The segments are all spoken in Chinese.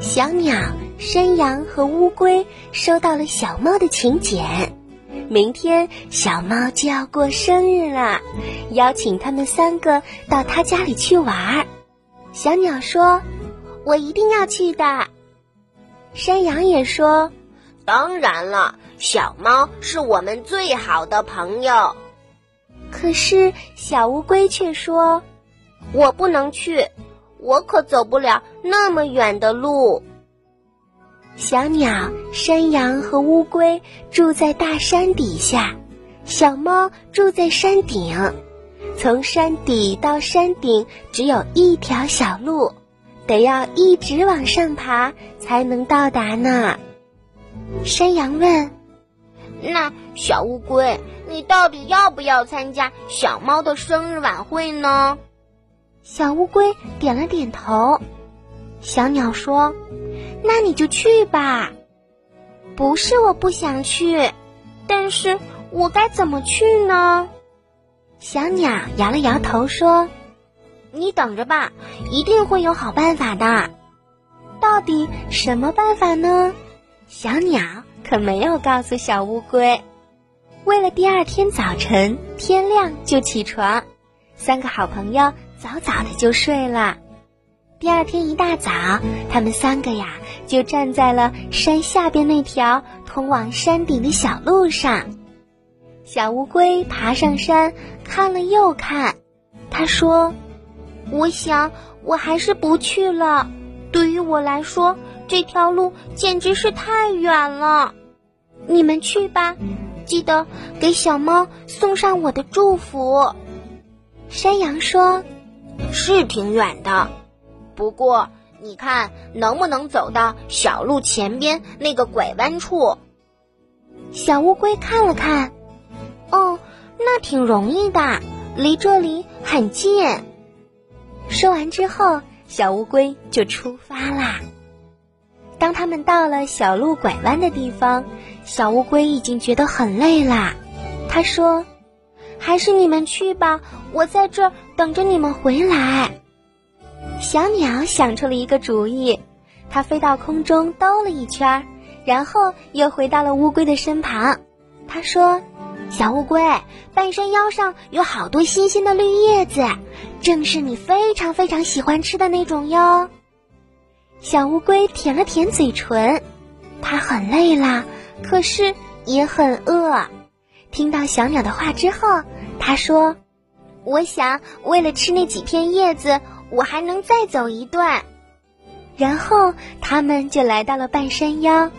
小鸟、山羊和乌龟收到了小猫的请柬，明天小猫就要过生日了，邀请他们三个到他家里去玩。小鸟说：“我一定要去的。”山羊也说：“当然了，小猫是我们最好的朋友。”可是小乌龟却说：“我不能去。”我可走不了那么远的路。小鸟、山羊和乌龟住在大山底下，小猫住在山顶。从山底到山顶只有一条小路，得要一直往上爬才能到达呢。山羊问：“那小乌龟，你到底要不要参加小猫的生日晚会呢？”小乌龟点了点头，小鸟说：“那你就去吧。”不是我不想去，但是我该怎么去呢？小鸟摇了摇头说：“你等着吧，一定会有好办法的。”到底什么办法呢？小鸟可没有告诉小乌龟。为了第二天早晨天亮就起床，三个好朋友。早早的就睡了。第二天一大早，他们三个呀就站在了山下边那条通往山顶的小路上。小乌龟爬上山，看了又看，他说：“我想我还是不去了。对于我来说，这条路简直是太远了。你们去吧，记得给小猫送上我的祝福。”山羊说。是挺远的，不过你看能不能走到小路前边那个拐弯处？小乌龟看了看，哦，那挺容易的，离这里很近。说完之后，小乌龟就出发啦。当他们到了小路拐弯的地方，小乌龟已经觉得很累啦。他说。还是你们去吧，我在这儿等着你们回来。小鸟想出了一个主意，它飞到空中兜了一圈，然后又回到了乌龟的身旁。它说：“小乌龟，半山腰上有好多新鲜的绿叶子，正是你非常非常喜欢吃的那种哟。”小乌龟舔了舔嘴唇，它很累了，可是也很饿。听到小鸟的话之后，他说：“我想为了吃那几片叶子，我还能再走一段。”然后他们就来到了半山腰，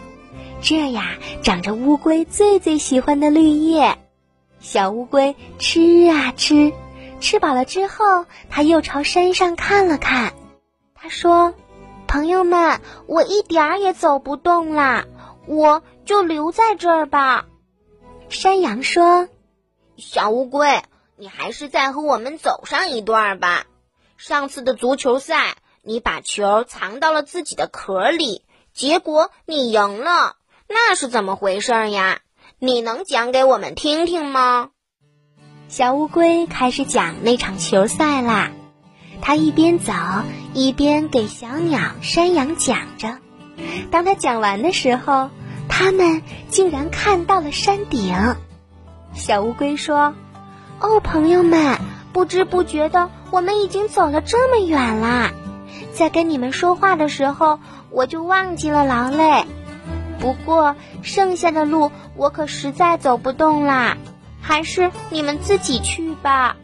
这呀长着乌龟最最喜欢的绿叶。小乌龟吃啊吃，吃饱了之后，它又朝山上看了看。他说：“朋友们，我一点儿也走不动啦，我就留在这儿吧。”山羊说：“小乌龟，你还是再和我们走上一段吧。上次的足球赛，你把球藏到了自己的壳里，结果你赢了，那是怎么回事呀？你能讲给我们听听吗？”小乌龟开始讲那场球赛啦。他一边走一边给小鸟、山羊讲着。当他讲完的时候，他们竟然看到了山顶。小乌龟说：“哦，朋友们，不知不觉的，我们已经走了这么远啦。在跟你们说话的时候，我就忘记了劳累。不过剩下的路，我可实在走不动啦。还是你们自己去吧。”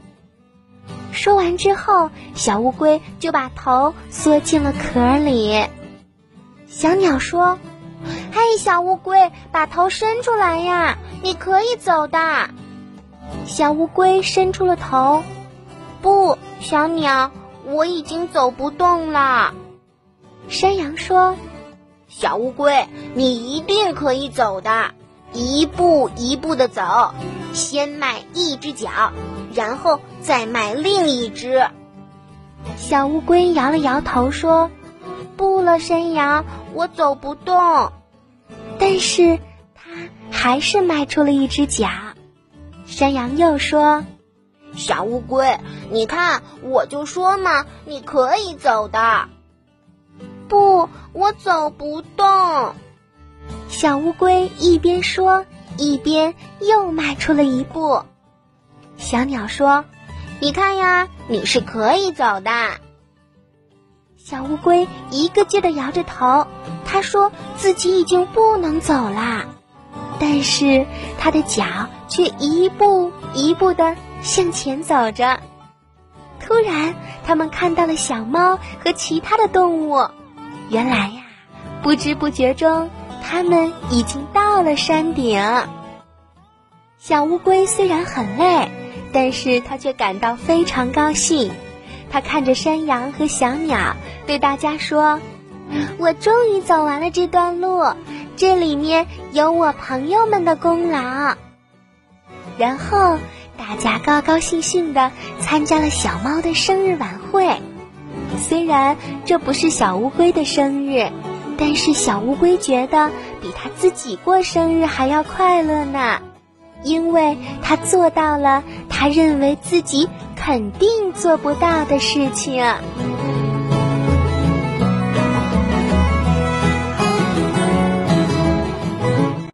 说完之后，小乌龟就把头缩进了壳里。小鸟说。嘿，小乌龟，把头伸出来呀！你可以走的。小乌龟伸出了头。不，小鸟，我已经走不动了。山羊说：“小乌龟，你一定可以走的，一步一步的走，先迈一只脚，然后再迈另一只。”小乌龟摇了摇头说：“不了，山羊，我走不动。”但是它还是迈出了一只脚。山羊又说：“小乌龟，你看，我就说嘛，你可以走的。不，我走不动。小乌龟一边说，一边又迈出了一步。小鸟说：“你看呀，你是可以走的。”小乌龟一个劲的摇着头，他说自己已经不能走啦，但是他的脚却一步一步地向前走着。突然，他们看到了小猫和其他的动物。原来呀，不知不觉中，他们已经到了山顶。小乌龟虽然很累，但是它却感到非常高兴。他看着山羊和小鸟，对大家说：“我终于走完了这段路，这里面有我朋友们的功劳。”然后大家高高兴兴地参加了小猫的生日晚会。虽然这不是小乌龟的生日，但是小乌龟觉得比他自己过生日还要快乐呢，因为他做到了他认为自己。肯定做不到的事情。